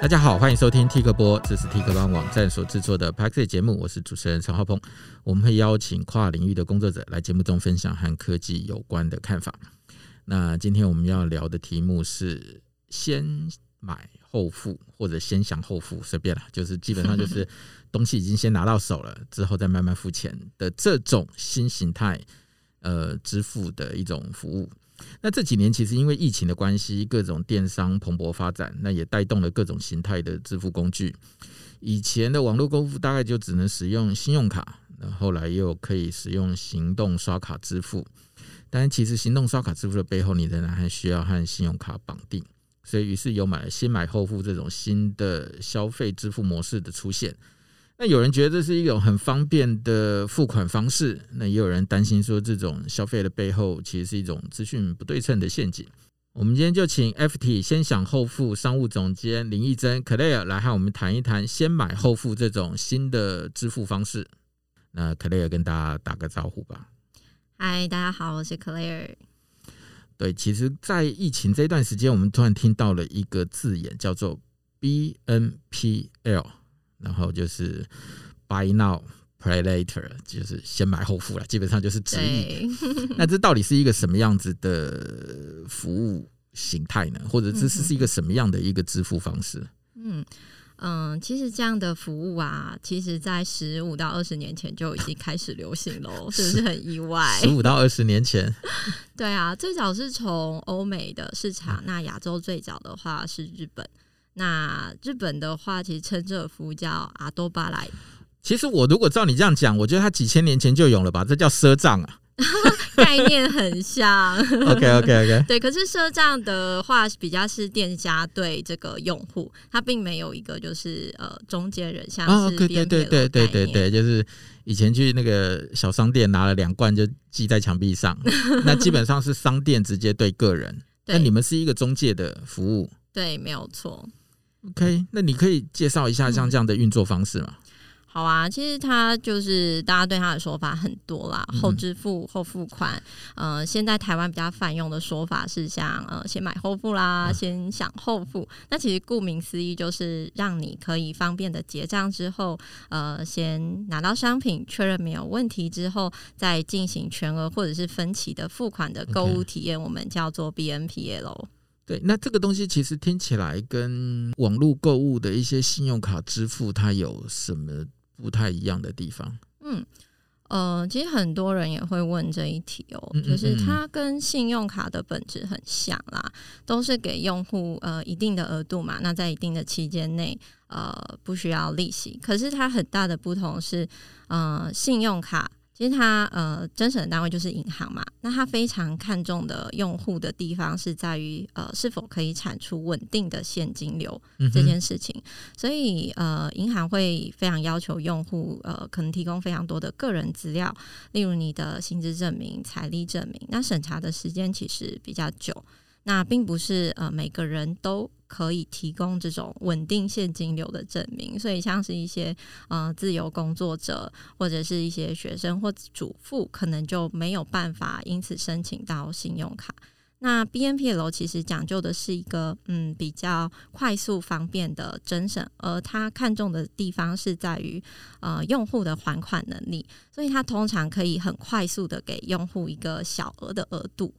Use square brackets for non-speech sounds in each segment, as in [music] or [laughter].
大家好，欢迎收听 T 客播，这是 T 客邦网站所制作的 Podcast 节目，我是主持人陈浩鹏。我们会邀请跨领域的工作者来节目中分享和科技有关的看法。那今天我们要聊的题目是先买后付，或者先享后付，随便了，[laughs] 就是基本上就是东西已经先拿到手了，之后再慢慢付钱的这种新形态呃支付的一种服务。那这几年其实因为疫情的关系，各种电商蓬勃发展，那也带动了各种形态的支付工具。以前的网络购物大概就只能使用信用卡，那后来又可以使用行动刷卡支付。但其实行动刷卡支付的背后，你仍然还需要和信用卡绑定，所以于是有买了先买后付这种新的消费支付模式的出现。那有人觉得这是一种很方便的付款方式，那也有人担心说，这种消费的背后其实是一种资讯不对称的陷阱。我们今天就请 FT 先享后付商务总监林义珍 Claire 来和我们谈一谈先买后付这种新的支付方式。那 Claire 跟大家打个招呼吧。嗨，大家好，我是 Claire。对，其实，在疫情这段时间，我们突然听到了一个字眼，叫做 BNPL。然后就是 buy now play later，就是先买后付了，基本上就是直译。[laughs] 那这到底是一个什么样子的服务形态呢？或者这是是一个什么样的一个支付方式？嗯嗯，其实这样的服务啊，其实在十五到二十年前就已经开始流行了，[laughs] 是不是很意外？十五到二十年前，对啊，最早是从欧美的市场，那亚洲最早的话是日本。那日本的话，其实称这个服务叫阿多巴莱。其实我如果照你这样讲，我觉得它几千年前就有了吧？这叫赊账啊，[laughs] 概念很像。OK OK OK，对。可是赊账的话，比较是店家对这个用户，他并没有一个就是呃中间人，像是对对对对对对对，就是以前去那个小商店拿了两罐就记在墙壁上，[laughs] 那基本上是商店直接对个人。那你们是一个中介的服务，对，没有错。OK，那你可以介绍一下像这样的运作方式吗？嗯，好啊，其实它就是大家对它的说法很多啦，后支付、后付款。呃，现在台湾比较泛用的说法是像呃先买后付啦，先享后付。那其实顾名思义就是让你可以方便的结账之后，呃，先拿到商品确认没有问题之后，再进行全额或者是分期的付款的购物体验.我们叫做 BNPL。对，那这个东西其实听起来跟网络购物的一些信用卡支付，它有什么不太一样的地方？嗯，呃，其实很多人也会问这一题哦，就是它跟信用卡的本质很像啦，都是给用户呃一定的额度嘛，那在一定的期间内呃不需要利息，可是它很大的不同是，呃，信用卡。其实它呃，真审的单位就是银行嘛，那它非常看重的用户的地方是在于呃，是否可以产出稳定的现金流这件事情。所以呃，银行会非常要求用户呃，可能提供非常多的个人资料，例如你的薪资证明、财力证明。那审查的时间其实比较久，那并不是呃每个人都。可以提供这种稳定现金流的证明，所以像是一些呃自由工作者或者是一些学生或主妇，可能就没有办法因此申请到信用卡。那 BNPL 其实讲究的是一个嗯比较快速方便的侦审，而它看重的地方是在于呃用户的还款能力，所以它通常可以很快速的给用户一个小额的额度。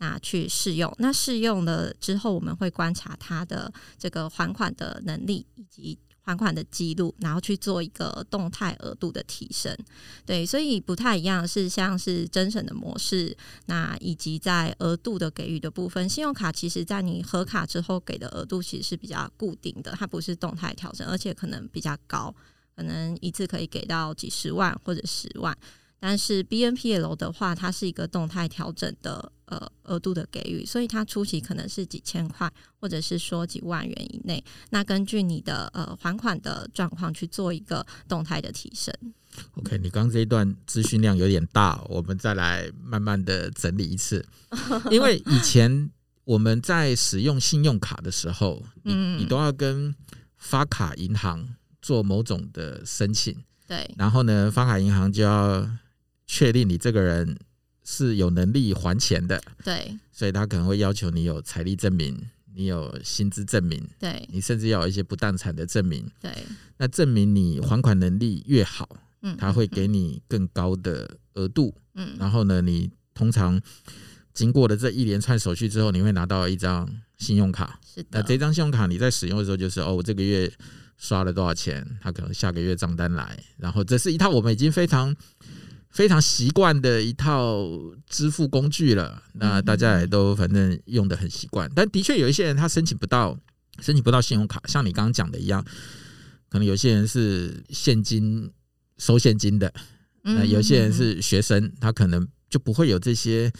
那去试用，那试用了之后，我们会观察他的这个还款的能力以及还款的记录，然后去做一个动态额度的提升。对，所以不太一样是像是侦审的模式，那以及在额度的给予的部分，信用卡其实在你核卡之后给的额度其实是比较固定的，它不是动态调整，而且可能比较高，可能一次可以给到几十万或者十万。但是 BNPL 的话，它是一个动态调整的呃额度的给予，所以它初期可能是几千块，或者是说几万元以内。那根据你的呃还款的状况去做一个动态的提升。OK，你刚刚这一段资讯量有点大，我们再来慢慢的整理一次。[laughs] 因为以前我们在使用信用卡的时候，你你都要跟发卡银行做某种的申请，对，然后呢，发卡银行就要。确定你这个人是有能力还钱的，对，所以他可能会要求你有财力证明，你你有薪资证明，对，你甚至要有一些不动产的证明，对，那证明你还款能力越好，嗯，他会给你更高的额度，嗯，然后呢，你通常经过了这一连串手续之后，你会拿到一张信用卡，是的，那这张信用卡你在使用的时候，就是哦，我这个月刷了多少钱，他可能下个月账单来，然后这是一套我们已经非常。非常习惯的一套支付工具了，那大家也都反正用的很习惯。但的确有一些人他申请不到，申请不到信用卡，像你刚刚讲的一样，可能有些人是现金收现金的，那有些人是学生，他可能就不会有这些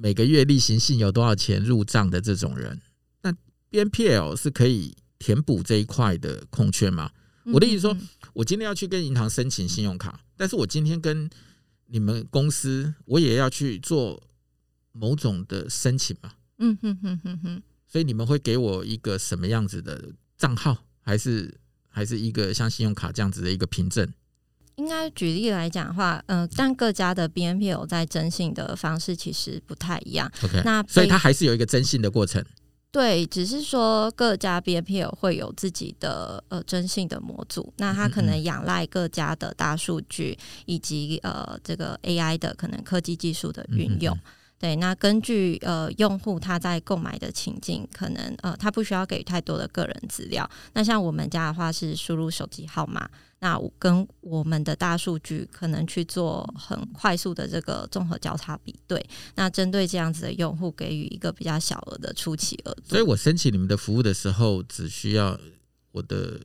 每个月例行性有多少钱入账的这种人。那 BNPL 是可以填补这一块的空缺吗？我的意思说，我今天要去跟银行申请信用卡，但是我今天跟你们公司，我也要去做某种的申请嘛。嗯哼哼哼哼。所以你们会给我一个什么样子的账号，还是还是一个像信用卡这样子的一个凭证？应该举例来讲的话，嗯、呃，但各家的 BNPL 在征信的方式其实不太一样。OK，那所以它还是有一个征信的过程。对，只是说各家 BNPL 会有自己的呃征信的模组，那它可能仰赖各家的大数据以及呃这个 AI 的可能科技技术的运用。对，那根据呃用户他在购买的情境，可能呃他不需要给太多的个人资料。那像我们家的话是输入手机号码。那跟我们的大数据可能去做很快速的这个综合交叉比对，那针对这样子的用户给予一个比较小额的初期额度。所以我申请你们的服务的时候，只需要我的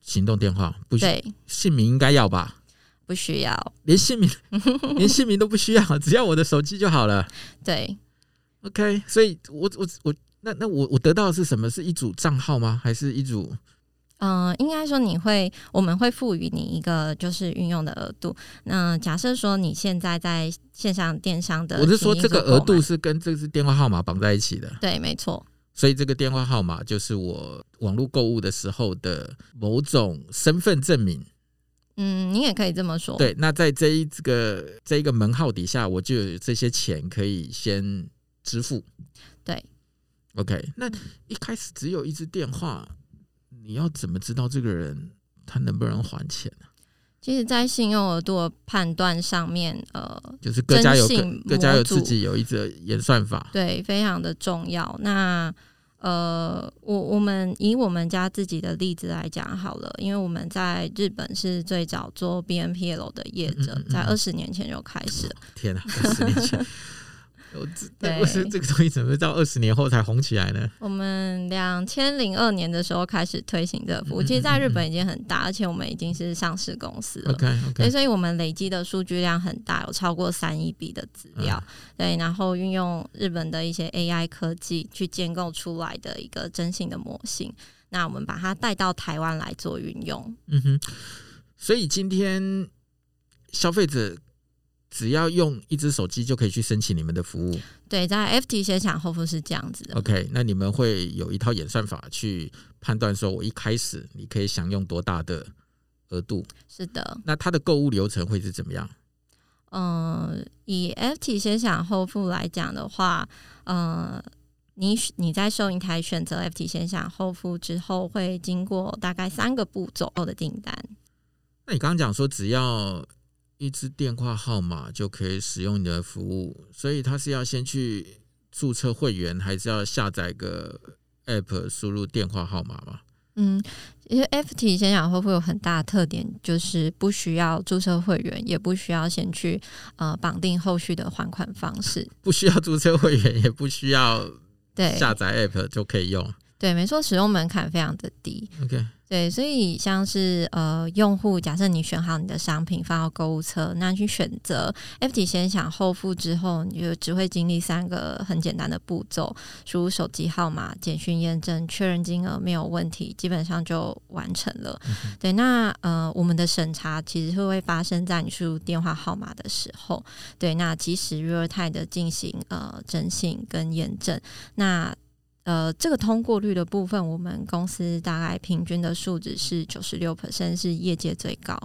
行动电话，不需要姓名应该要吧？不需要，连姓名 [laughs] 连姓名都不需要，只要我的手机就好了。对，OK，所以我我我那那我我得到的是什么？是一组账号吗？还是一组？嗯、呃，应该说你会，我们会赋予你一个就是运用的额度。那假设说你现在在线上电商的，我是说这个额度是跟这支电话号码绑在一起的。对，没错。所以这个电话号码就是我网络购物的时候的某种身份证明。嗯，你也可以这么说。对，那在这一个这一个门号底下，我就有这些钱可以先支付。对，OK。那一开始只有一支电话。你要怎么知道这个人他能不能还钱呢？其实，在信用额度的判断上面，呃，就是各家有各各家有自己有一个演算法，对，非常的重要。那呃，我我们以我们家自己的例子来讲好了，因为我们在日本是最早做 BNPL 的业者，嗯嗯嗯在二十年前就开始了。天哪，二十年前。对，为什么这个东西怎么到二十年后才红起来呢？我们两千零二年的时候开始推行这个服务，其实在日本已经很大，而且我们已经是上市公司了。OK OK，所以我们累积的数据量很大，有超过三亿笔的资料。对，然后运用日本的一些 AI 科技去建构出来的一个征信的模型，那我们把它带到台湾来做运用。嗯哼，所以今天消费者。只要用一只手机就可以去申请你们的服务。对，在 FT 先享后付是这样子的。OK，那你们会有一套演算法去判断，说我一开始你可以享用多大的额度？是的。那它的购物流程会是怎么样？嗯，以 FT 先享后付来讲的话，呃，你你在收银台选择 FT 先享后付之后，会经过大概三个步骤后的订单。那你刚刚讲说只要。一支电话号码就可以使用你的服务，所以他是要先去注册会员，还是要下载个 App 输入电话号码吗？嗯，因为 FT 先享后会有很大的特点，就是不需要注册会员，也不需要先去呃绑定后续的还款方式，不需要注册会员，也不需要对下载 App 就可以用。对，没错，使用门槛非常的低。OK。对，所以像是呃，用户假设你选好你的商品放到购物车，那去选择 FT 先享后付之后，你就只会经历三个很简单的步骤：输入手机号码、简讯验证、确认金额没有问题，基本上就完成了。嗯、对，那呃，我们的审查其实会会发生在你输入电话号码的时候。对，那即时 real time 的进行呃征信跟验证。那呃，这个通过率的部分，我们公司大概平均的数值是九十六 percent，是业界最高。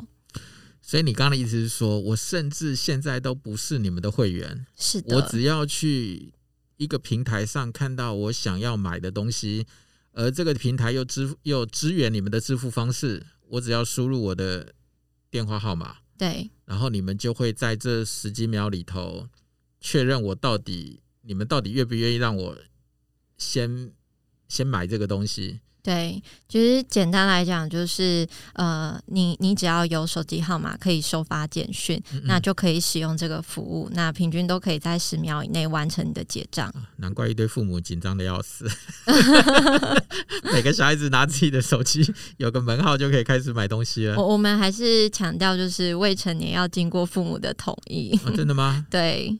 所以你刚刚的意思是说，我甚至现在都不是你们的会员，是的，我只要去一个平台上看到我想要买的东西，而这个平台又支付又支援你们的支付方式，我只要输入我的电话号码，对，然后你们就会在这十几秒里头确认我到底你们到底愿不愿意让我先先买这个东西。对，其实简单来讲，就是呃，你你只要有手机号码可以收发简讯，嗯嗯，那就可以使用这个服务。那平均都可以在十秒以内完成你的结账。难怪一堆父母紧张的要死，[laughs] 每个小孩子拿自己的手机，有个门号就可以开始买东西了。我我们还是强调，就是未成年要经过父母的同意。哦，真的吗？[laughs] 对。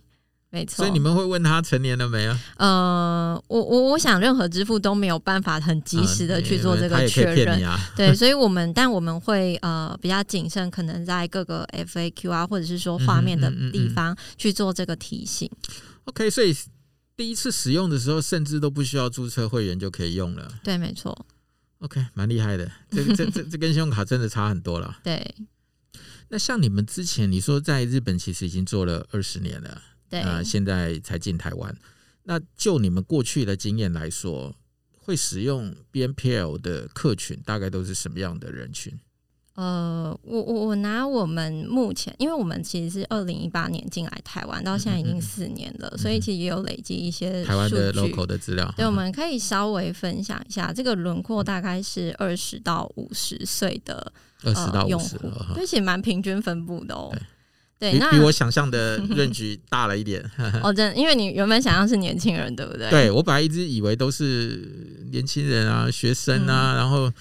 没错，所以你们会问他成年了没有？呃，我我我想任何支付都没有办法很及时的去做这个确认，啊、[laughs] 对，所以我们但我们会呃比较谨慎，可能在各个 FAQ 啊，或者是说画面的地方去做这个提醒。嗯嗯嗯嗯、OK，所以第一次使用的时候，甚至都不需要注册会员就可以用了。对，没错。OK，蛮厉害的，这这这这跟信用卡真的差很多了。[laughs] 对。那像你们之前你说在日本其实已经做了二十年了。对啊，现在才进台湾。那就你们过去的经验来说，会使用 BNPL 的客群大概都是什么样的人群？呃，我我我拿我们目前，因为我们其实是二零一八年进来台湾，到现在已经四年了，嗯嗯嗯，所以其实也有累积一些台湾的 local 的资料。对，我们可以稍微分享一下，这个轮廓大概是二十到五十岁的二十到五十，对，其实蛮平均分布的哦。对，比那比我想象的 [laughs] range 大了一点。哦，真的，因为你原本想象是年轻人，对不对？对，我本来一直以为都是年轻人啊、学生啊，嗯、然后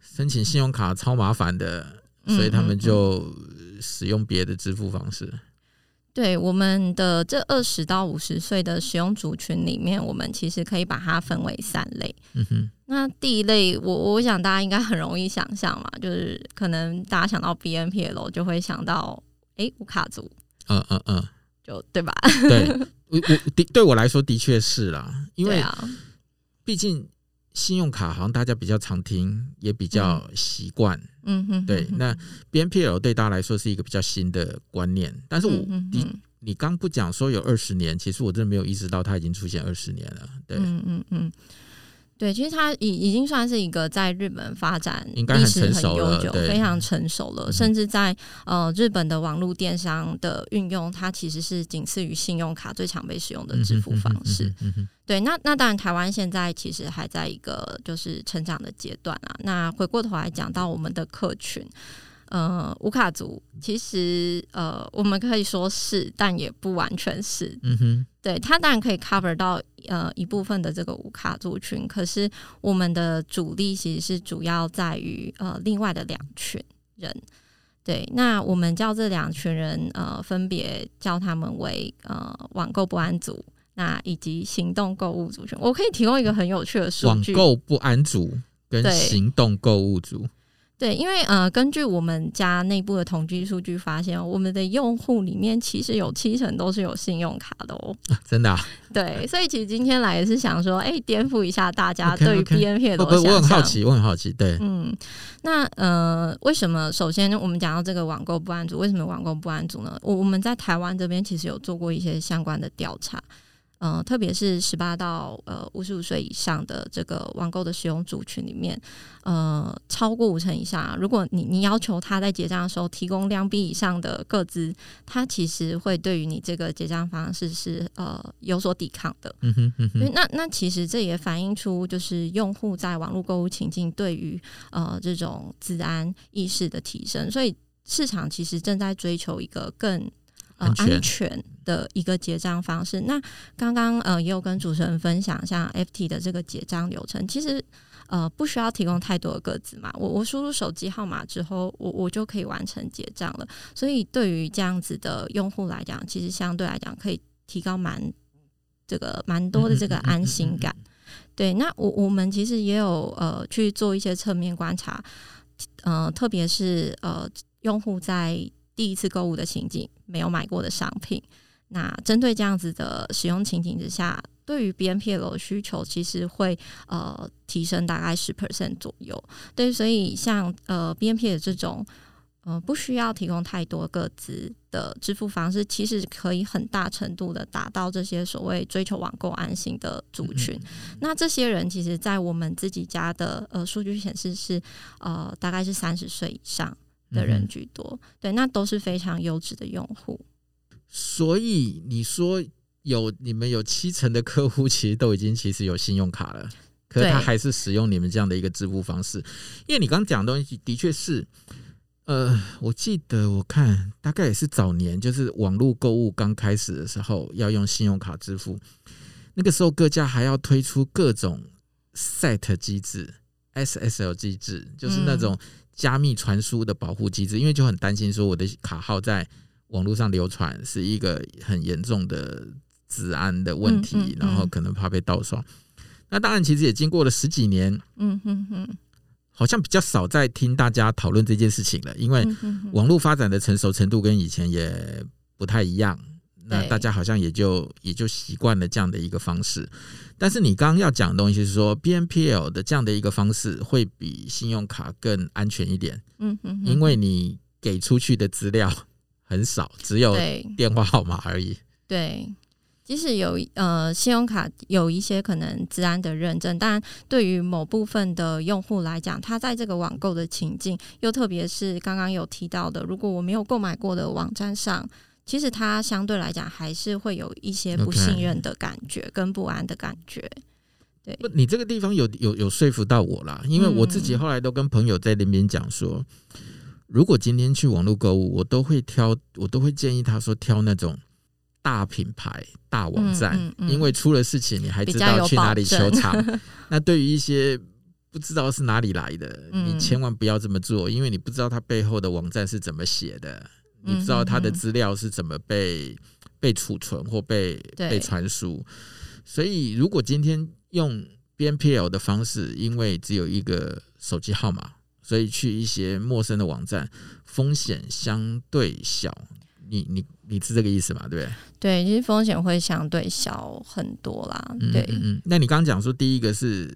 申请信用卡超麻烦的，所以他们就使用别的支付方式。对，我们的这二十到五十岁的使用族群里面，我们其实可以把它分为三类。嗯哼，那第一类，我我想大家应该很容易想象嘛，就是可能大家想到 BNPL 就会想到。哎，我卡住，嗯嗯嗯，就对吧？对，[laughs] 我我的对我来说的确是啦，因为毕竟信用卡好像大家比较常听，也比较习惯。嗯哼，对。那 BNPL 对大家来说是一个比较新的观念，但是我你你刚不讲说有二十年，其实我真的没有意识到它已经出现二十年了。对，嗯嗯嗯。对，其实它已已经算是一个在日本发展历史很悠久、非常成熟了，甚至在呃日本的网络电商的运用，它其实是仅次于信用卡最常被使用的支付方式。对，那那当然，台湾现在其实还在一个就是成长的阶段啊。那回过头来讲到我们的客群。呃，无卡族其实呃，我们可以说是，但也不完全是。嗯哼，对，它当然可以 cover 到呃一部分的这个无卡族群，可是我们的主力其实是主要在于呃另外的两群人。对，那我们叫这两群人呃，分别叫他们为呃网购不安族，那以及行动购物族群。我可以提供一个很有趣的数据：网购不安族跟行动购物族。对，因为呃，根据我们家内部的统计数据发现，我们的用户里面其实有七成都是有信用卡的哦。[laughs] 真的啊？[laughs] 对，所以其实今天来也是想说，哎，颠覆一下大家对于 BNPL 的想象。我很好奇，我很好奇。对，嗯，那呃，为什么？首先，我们讲到这个网购不安组，为什么网购不安组呢？我我们在台湾这边其实有做过一些相关的调查。呃，特别是十八到呃五十五岁以上的这个网购的使用族群里面，呃，超过五成以上，如果你你要求他在结账的时候提供两笔以上的个资，他其实会对于你这个结账方式是呃有所抵抗的。嗯哼，嗯哼，那那其实这也反映出就是用户在网络购物情境对于呃这种资安意识的提升，所以市场其实正在追求一个更。呃，安全的一个结账方式。那刚刚呃也有跟主持人分享，像 FT 的这个结账流程，其实呃不需要提供太多的个子嘛。我我输入手机号码之后，我我就可以完成结账了。所以对于这样子的用户来讲，其实相对来讲可以提高蛮这个蛮多的这个安心感。对，那我我们其实也有呃去做一些侧面观察，呃，特别是呃用户在。第一次购物的情景，没有买过的商品，那针对这样子的使用情景之下，对于 BNPL 的需求其实会呃提升大概十 percent 左右。对，所以像呃 BNPL 这种呃，不需要提供太多个资的支付方式，其实可以很大程度的达到这些所谓追求网购安心的族群。那这些人其实，在我们自己家的呃数据显示是呃大概是三十岁以上的人居多，嗯、对，那都是非常优质的用户。所以你说有你们有七成的客户其实都已经其实有信用卡了，可是他还是使用你们这样的一个支付方式，因为你刚刚讲的东西的确是。呃，我记得我看大概也是早年，就是网络购物刚开始的时候，要用信用卡支付。那个时候各家还要推出各种 SET 机制、SSL 机制，就是那种加密传输的保护机制，嗯、因为就很担心说我的卡号在网络上流传是一个很严重的治安的问题，嗯嗯嗯、然后可能怕被盗刷。那当然，其实也经过了十几年。嗯哼哼。好像比较少在听大家讨论这件事情了，因为网络发展的成熟程度跟以前也不太一样，那大家好像也就也就习惯了这样的一个方式。但是你刚刚要讲的东西是说，BNPL 的这样的一个方式会比信用卡更安全一点，嗯嗯，因为你给出去的资料很少，只有电话号码而已，对。即使有呃信用卡有一些可能治安的认证，但对于某部分的用户来讲，他在这个网购的情境，又特别是刚刚有提到的，如果我没有购买过的网站上，其实他相对来讲还是会有一些不信任的感觉跟不安的感觉。对，不，你这个地方有有有说服到我啦，因为我自己后来都跟朋友在那边讲说，如果今天去网络购物，我都会挑，我都会建议他说挑那种。大品牌、大网站，嗯嗯嗯、因为出了事情，你还知道去哪里求偿。[laughs] [laughs] 那对于一些不知道是哪里来的，嗯、你千万不要这么做，因为你不知道它背后的网站是怎么写的，嗯、你不知道他的资料是怎么被、嗯、被储存或被被传输。所以，如果今天用 BNPL 的方式，因为只有一个手机号码，所以去一些陌生的网站，风险相对小。你你你是这个意思嘛？对不对？对，其实风险会相对小很多啦。对，嗯，嗯，那你刚刚讲说第一个是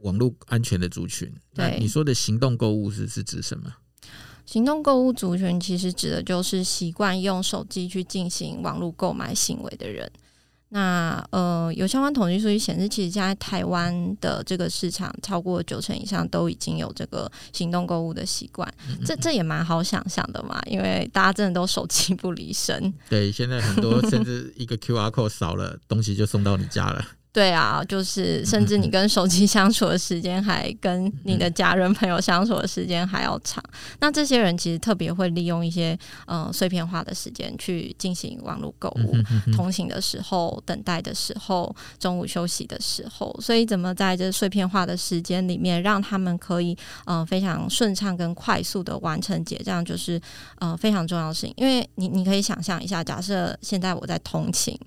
网络安全的族群，对，你说的行动购物是是指什么？行动购物族群其实指的就是习惯用手机去进行网络购买行为的人。那呃，有相关统计数据显示，其实现在台湾的这个市场超过九成以上都已经有这个行动购物的习惯，嗯嗯，这这也蛮好想象的嘛，因为大家真的都手机不离身。对，现在很多甚至一个 QR code 扫了，东西就送到你家了。对啊，就是甚至你 [laughs] 跟手机相处的时间，还跟你的家人朋友相处的时间还要长。那这些人其实特别会利用一些呃碎片化的时间去进行网络购物，通行的时候、等待的时候、中午休息的时候。所以怎么在这碎片化的时间里面，让他们可以呃非常顺畅跟快速的完成结账，就是呃非常重要的事情。因为你你可以想象一下，假设现在我在通勤。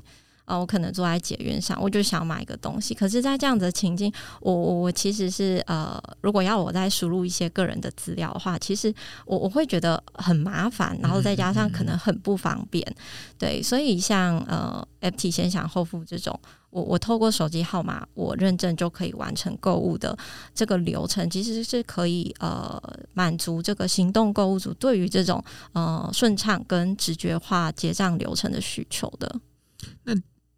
哦，我可能坐在捷运上，我就想买一个东西。可是，在这样子的情境，我我我其实是呃，如果要我再输入一些个人的资料的话，其实我我会觉得很麻烦，然后再加上可能很不方便。嗯嗯嗯对，所以像呃，FT 先享后付这种，我我透过手机号码，我认证就可以完成购物的这个流程，其实是可以呃满足这个行动购物组对于这种呃顺畅跟直觉化结账流程的需求的。那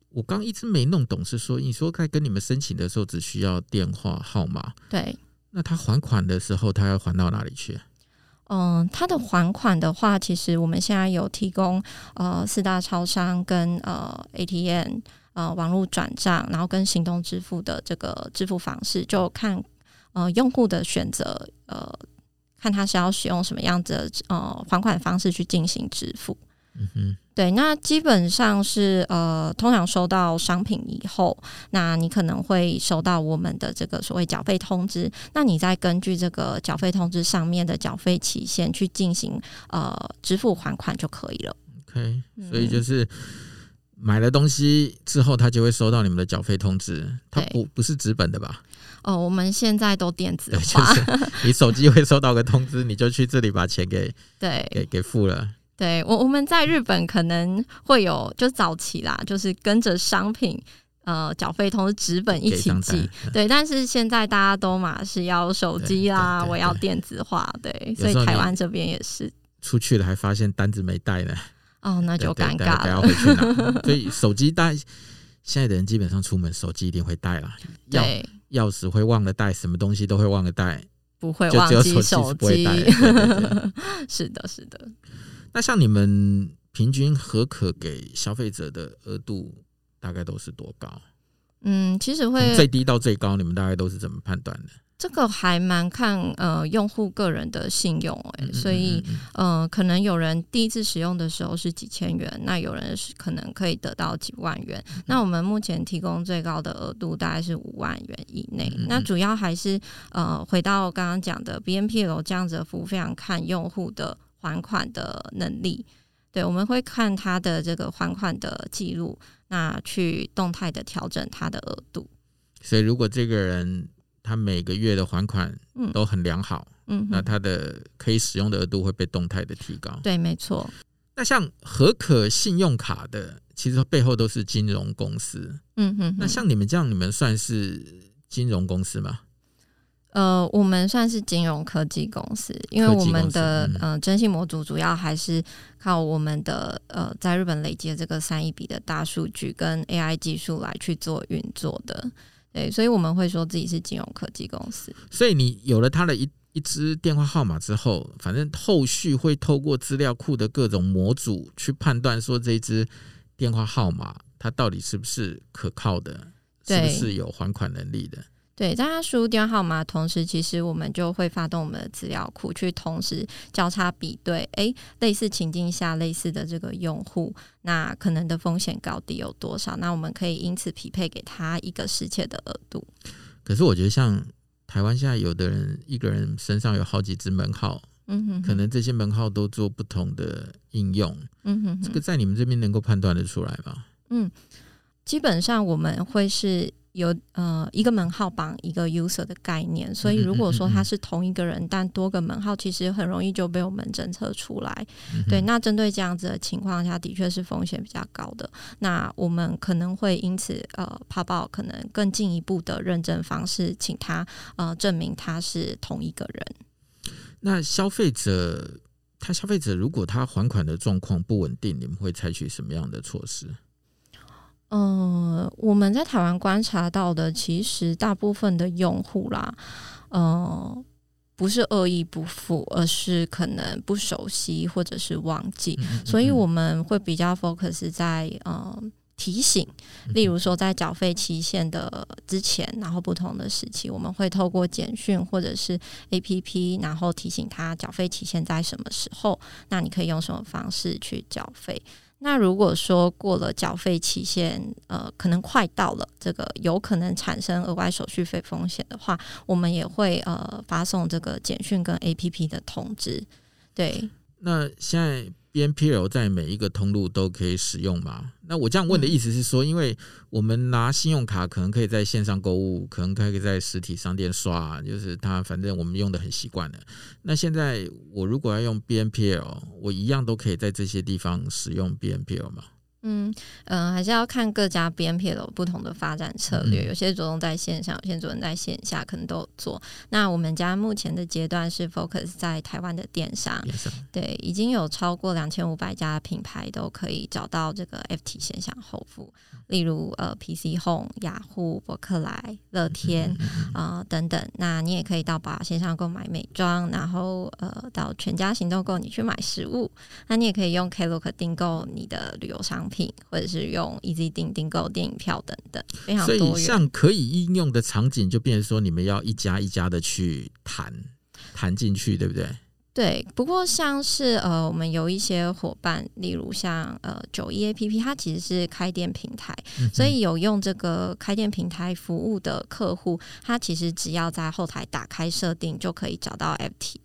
我刚一直没弄懂，是说你说在跟你们申请的时候只需要电话号码，对。那他还款的时候，他要还到哪里去？嗯，他的还款的话，其实我们现在有提供呃四大超商跟呃 ATM 呃网络转账，然后跟行动支付的这个支付方式，就看呃用户的选择，呃看他是要使用什么样子的呃还款方式去进行支付。嗯哼。对，那基本上是呃，通常收到商品以后，那你可能会收到我们的这个所谓缴费通知，那你再根据这个缴费通知上面的缴费期限去进行呃支付还款就可以了。OK，所以就是买了东西之后，他就会收到你们的缴费通知，他不不是纸本的吧？哦，我们现在都电子化，就是你手机会收到个通知，你就去这里把钱给 [laughs] 对给给付了。对我，我们在日本可能会有，就早期啦，就是跟着商品，呃，缴费通知纸本一起寄。对，但是现在大家都嘛是要手机啦，我要电子化，对，所以台湾这边也是。出去了还发现单子没带呢？哦，那就尴尬了，要回去拿。[laughs] 所以手机带，现在的人基本上出门手机一定会带了。对，钥匙会忘了带，什么东西都会忘了带，不会忘记。手机 [laughs] 是的，是的。那像你们平均核可给消费者的额度大概都是多高？嗯，其实会最低到最高，你们大概都是怎么判断的？这个还蛮看呃用户个人的信用哎、欸，所以呃可能有人第一次使用的时候是几千元，那有人是可能可以得到几万元。那我们目前提供最高的额度大概是五万元以内。那主要还是呃回到刚刚讲的 BNPL 这样子的服务，非常看用户的还款的能力。对，我们会看他的这个还款的记录，那去动态的调整他的额度。所以如果这个人他每个月的还款都很良好，嗯，那他的可以使用的额度会被动态的提高。对，没错。那像核可信用卡的，其实背后都是金融公司。嗯哼，那像你们这样，你们算是金融公司吗？呃，我们算是金融科技公司，因为我们的呃征信模组主要还是靠我们的呃在日本累积的这个三亿笔的大数据跟 AI 技术来去做运作的。对，所以我们会说自己是金融科技公司。所以你有了他的一一支电话号码之后，反正后续会透过资料库的各种模组去判断说这支电话号码它到底是不是可靠的，是不是有还款能力的。对，在他输入电话号码的同时，其实我们就会发动我们的资料库，去同时交叉比对，哎，类似情境下类似的这个用户，那可能的风险高低有多少？那我们可以因此匹配给他一个适切的额度。可是我觉得，像台湾现在有的人一个人身上有好几只门号，嗯哼，可能这些门号都做不同的应用，嗯哼，这个在你们这边能够判断得出来吗？嗯，基本上我们会是。有呃一个门号绑一个 user 的概念，所以如果说他是同一个人，但多个门号，其实很容易就被我们侦测出来。对，那针对这样子的情况下的确是风险比较高的。那我们可能会因此呃 pop out 可能更进一步的认证方式，请他呃证明他是同一个人。那消费者，他消费者如果他还款的状况不稳定，你们会采取什么样的措施？嗯、呃，我们在台湾观察到的，其实大部分的用户啦，嗯、呃，不是恶意不付，而是可能不熟悉或者是忘记，嗯嗯嗯，所以我们会比较 focus 在呃提醒，例如说在缴费期限的之前，然后不同的时期，我们会透过简讯或者是 APP，然后提醒他缴费期限在什么时候，那你可以用什么方式去缴费。那如果说过了缴费期限，呃，可能快到了，这个有可能产生额外手续费风险的话，我们也会呃发送这个简讯跟 APP 的通知。对，那现在。BNPL 在每一个通路都可以使用吗？那我这样问的意思是说，因为我们拿信用卡可能可以在线上购物，可能可以在实体商店刷，就是它反正我们用的很习惯了。那现在我如果要用 BNPL，我一样都可以在这些地方使用 BNPL 吗？嗯嗯、呃，还是要看各家 BNPL 有不同的发展策略，有些着重在线上，有些着重在线下，可能都有做。那我们家目前的阶段是 focus 在台湾的电商，对，已经有超过两千五百家品牌都可以找到这个 FT 线上后付，例如呃 PC Home、雅虎、博客来、乐天啊、呃、等等。那你也可以到宝雅线上购买美妆，然后呃到全家行动购你去买食物。那你也可以用 Klook 订购你的旅游商品。或者是用 Easy 订订购电影票等等，非常多。所以像可以应用的场景，就变成说你们要一家一家的去谈谈进去，对不对？对。不过像是呃，我们有一些伙伴，例如像呃九一 APP，它其实是开店平台，嗯、所以有用这个开店平台服务的客户，他其实只要在后台打开设定，就可以找到 FT。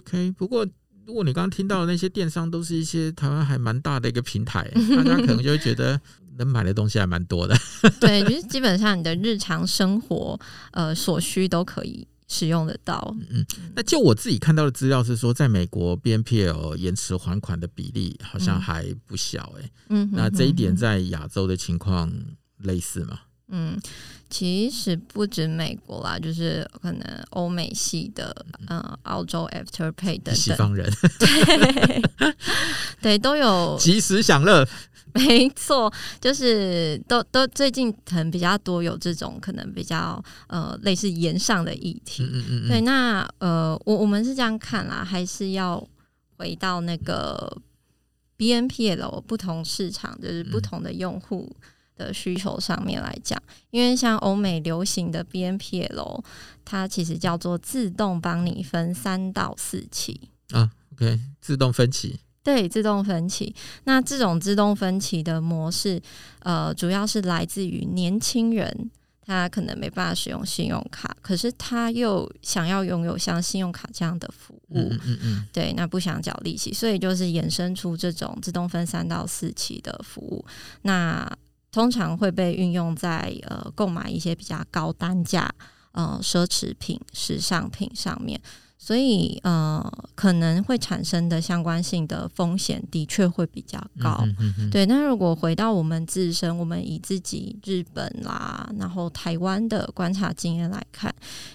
OK，不过。如果你刚刚听到的那些电商都是一些台湾还蛮大的一个平台，[laughs] 大家可能就会觉得能买的东西还蛮多的。[laughs] 对，就是基本上你的日常生活呃所需都可以使用得到。嗯，那就我自己看到的资料是说，在美国 BNPL 延迟还款的比例好像还不小哎、欸。嗯，那这一点在亚洲的情况类似吗？嗯，其实不止美国啦，就是可能欧美系的，呃，澳洲 Afterpay 等等，西方人，对，[laughs] 对，都有 [laughs] 及时享乐。[laughs] 没错，就是都都最近可能比较多有这种可能比较呃类似延上的议题。嗯嗯嗯。对，那呃，我我们是这样看啦，还是要回到那个 BNPL 不同市场，就是不同的用户的需求上面来讲，因为像欧美流行的 BNPL，它其实叫做自动帮你分三到四期啊，OK，自动分期。对，自动分期。那这种自动分期的模式，呃，主要是来自于年轻人，他可能没办法使用信用卡，可是他又想要拥有像信用卡这样的服务，嗯嗯嗯，对，那不想缴利息，所以就是衍生出这种自动分三到四期的服务。那通常会被运用在呃购买一些比较高单价呃奢侈品、时尚品上面。所以，呃，可能会产生的相关性的风险的确会比较高。嗯哼嗯哼。对，那如果回到我们自身，我们以自己日本啦，然后台湾的观察经验来看，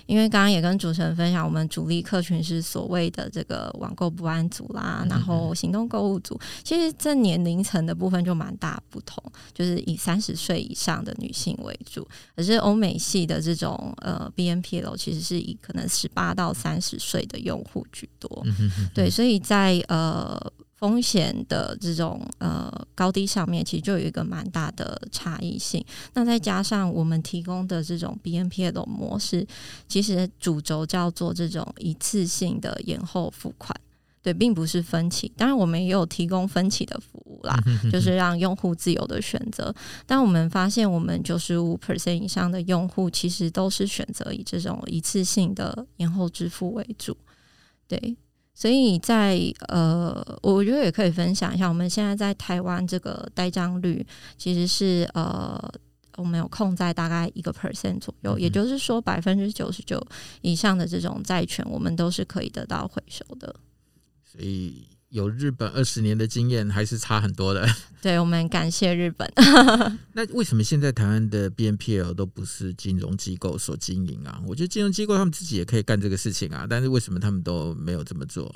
因为刚刚也跟主持人分享，我们主力客群是所谓的这个网购不安组啦，然后行动购物族。其实这年龄层的部分就蛮大不同，就是以三十岁以上的女性为主，可是欧美系的这种呃 BNPL 其实是以可能十八到三十岁。的用户居多，对，所以在呃风险的这种呃高低上面，其实就有一个蛮大的差异性。那再加上我们提供的这种 BNPL 模式，其实主轴叫做这种一次性的延后付款。对，并不是分期，当然我们也有提供分期的服务啦，就是让用户自由的选择。但我们发现，我们九十五 percent 以上的用户其实都是选择以这种一次性的延后支付为主。对，所以在呃，我觉得也可以分享一下，我们现在在台湾这个呆账率其实是呃，我们有控在大概一个 percent 左右，也就是说百分之九十九以上的这种债权，我们都是可以得到回收的。所以有日本二十年的经验，还是差很多的。[laughs] 对，我们感谢日本。[laughs] 那为什么现在台湾的 BNPL 都不是金融机构所经营啊？我觉得金融机构他们自己也可以干这个事情啊，但是为什么他们都没有这么做？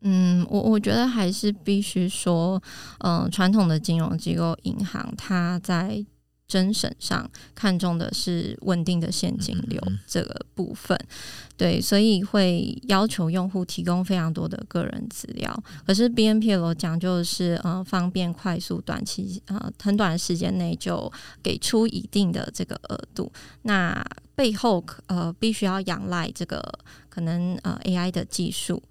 嗯，我我觉得还是必须说，嗯、呃，传统的金融机构银行，它在甄审上看重的是稳定的现金流这个部分，对，所以会要求用户提供非常多的个人资料。可是 BNPL 讲究是呃方便、快速、短期呃很短的时间内就给出一定的这个额度，那背后呃必须要仰赖这个可能呃 AI 的技术。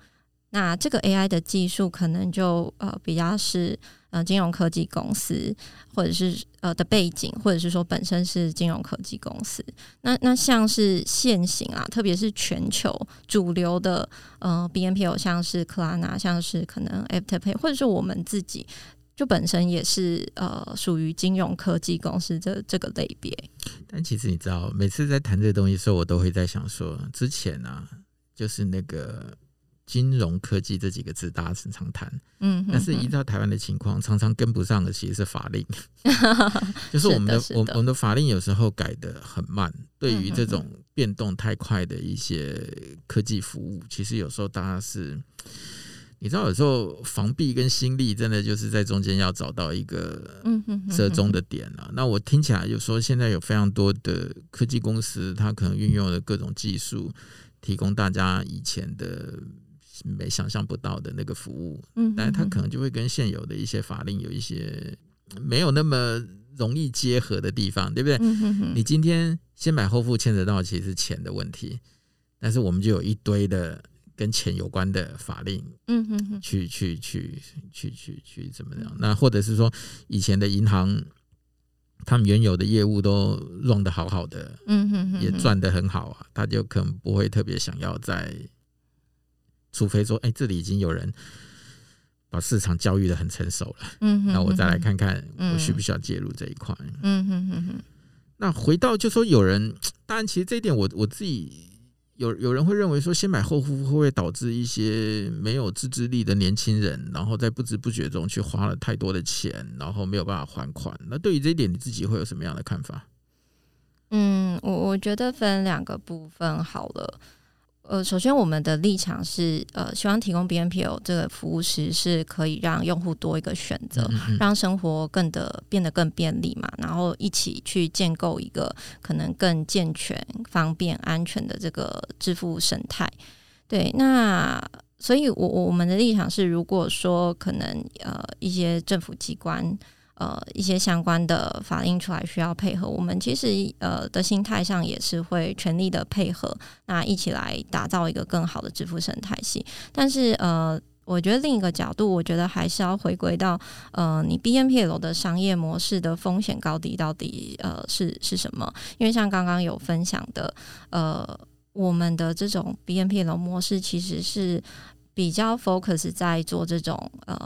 那这个 AI 的技术可能就呃比较是呃金融科技公司或者是呃的背景，或者是说本身是金融科技公司。那那像是现行啊，特别是全球主流的呃 BNPL，像是克拉纳像是可能 Afterpay，或者是我们自己就本身也是呃属于金融科技公司这这个类别。但其实你知道，每次在谈这个东西的时候，我都会在想说，之前啊，就是那个。金融科技这几个字，大家经常谈，嗯，但是依照台湾的情况，常常跟不上的其实是法令，[laughs] 就是我们的，的我我们的法令有时候改的很慢，对于这种变动太快的一些科技服务，其实有时候大家是，你知道，有时候防弊跟心力真的就是在中间要找到一个折中的点了。那我听起来，有时候现在有非常多的科技公司，它可能运用了各种技术，提供大家以前的。没想象不到的那个服务，嗯，但是它可能就会跟现有的一些法令有一些没有那么容易结合的地方，对不对？嗯哼哼。你今天先买后付牵扯到其实是钱的问题，但是我们就有一堆的跟钱有关的法令，嗯哼哼，去去去去去去怎么样？那或者是说以前的银行，他们原有的业务都弄得好好的，嗯哼哼，也赚得很好啊，他就可能不会特别想要在。除非说，哎、欸，这里已经有人把市场教育的很成熟了，嗯，那我再来看看我需不需要介入这一块，嗯哼哼哼。那回到就说有人，[tsk] 当然其实这一点我我自己有有人会认为说，先买后付会不会导致一些没有自制力的年轻人，然后在不知不觉中去花了太多的钱，然后没有办法还款。那对于这一点，你自己会有什么样的看法？嗯，我我觉得分两个部分好了。呃，首先我们的立场是，呃，希望提供 BNPL 这个服务时是可以让用户多一个选择，让生活更的变得更便利嘛，然后一起去建构一个可能更健全、方便、安全的这个支付生态。对，那所以我我们的立场是，如果说可能呃一些政府机关。呃，一些相关的法令出来需要配合，我们其实呃的心态上也是会全力的配合，那一起来打造一个更好的支付生态系。但是呃，我觉得另一个角度，我觉得还是要回归到呃，你 BNPL 的商业模式的风险高低到底呃是是什么？因为像刚刚有分享的，呃，我们的这种 BNPL 模式其实是比较 focus 在做这种呃。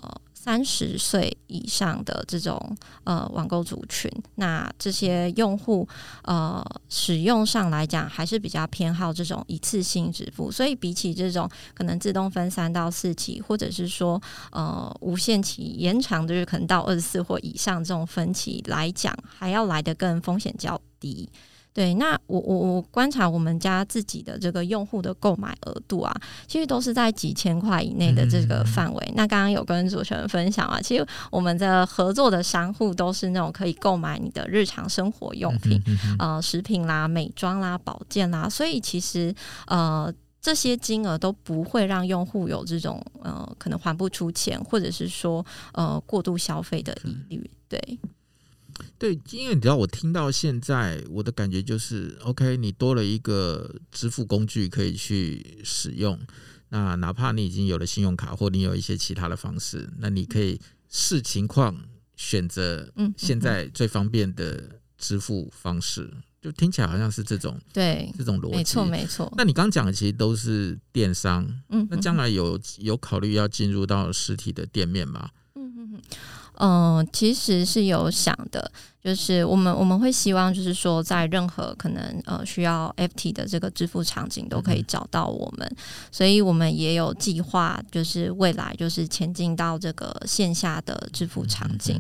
三十岁以上的这种呃网购族群，那这些用户呃使用上来讲，还是比较偏好这种一次性支付，所以比起这种可能自动分三到四期，或者是说呃无限期延长，就是可能到二十四或以上这种分期来讲，还要来得更风险较低。对，那我我我观察我们家自己的这个用户的购买额度啊，其实都是在几千块以内的这个范围。嗯、那刚刚有跟主持人分享啊，其实我们的合作的商户都是那种可以购买你的日常生活用品，嗯、哼哼呃，食品啦、美妆啦、保健啦，所以其实呃这些金额都不会让用户有这种呃可能还不出钱，或者是说呃过度消费的疑虑，对。对，因为你知道，我听到现在，我的感觉就是，OK，你多了一个支付工具可以去使用。那哪怕你已经有了信用卡，或你有一些其他的方式，那你可以视情况选择现在最方便的支付方式。就听起来好像是这种，对，这种逻辑，没错，没错。那你刚讲的其实都是电商，嗯，那将来有有考虑要进入到实体的店面吗？嗯嗯嗯。嗯、呃，其实是有想的，就是我们我们会希望，就是说，在任何可能呃需要 FT 的这个支付场景，都可以找到我们，所以我们也有计划，就是未来就是前进到这个线下的支付场景。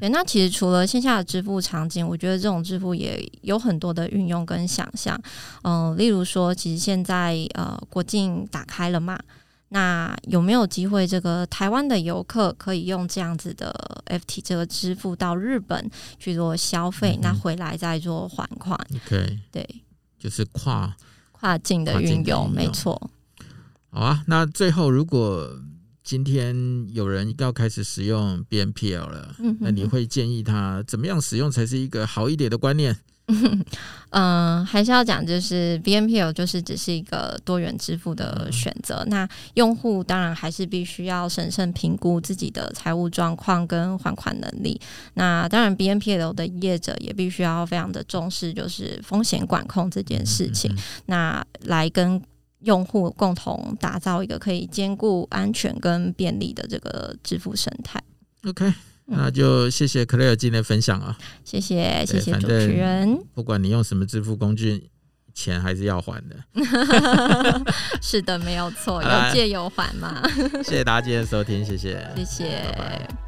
对，那其实除了线下的支付场景，我觉得这种支付也有很多的运用跟想象。嗯、呃，例如说，其实现在呃国境打开了嘛。那有没有机会，这个台湾的游客可以用这样子的 FT 这个支付到日本去做消费，嗯、那回来再做还款？OK，对，就是跨跨境的运用，没错。好啊，那最后如果今天有人要开始使用 BNPL 了，嗯、哼哼那你会建议他怎么样使用才是一个好一点的观念？[laughs] 嗯、呃，还是要讲，就是 BNPL 就是只是一个多元支付的选择。嗯、那用户当然还是必须要审慎评估自己的财务状况跟还款能力。那当然，BNPL 的业者也必须要非常的重视，就是风险管控这件事情。那来跟用户共同打造一个可以兼顾安全跟便利的这个支付生态。OK。那就谢谢 Claire 今天的分享啊！谢谢谢谢主持人。不管你用什么支付工具，钱还是要还的。[laughs] 是的，没有错，有借有还嘛。谢谢大家今天的收听，谢谢，谢谢。拜拜。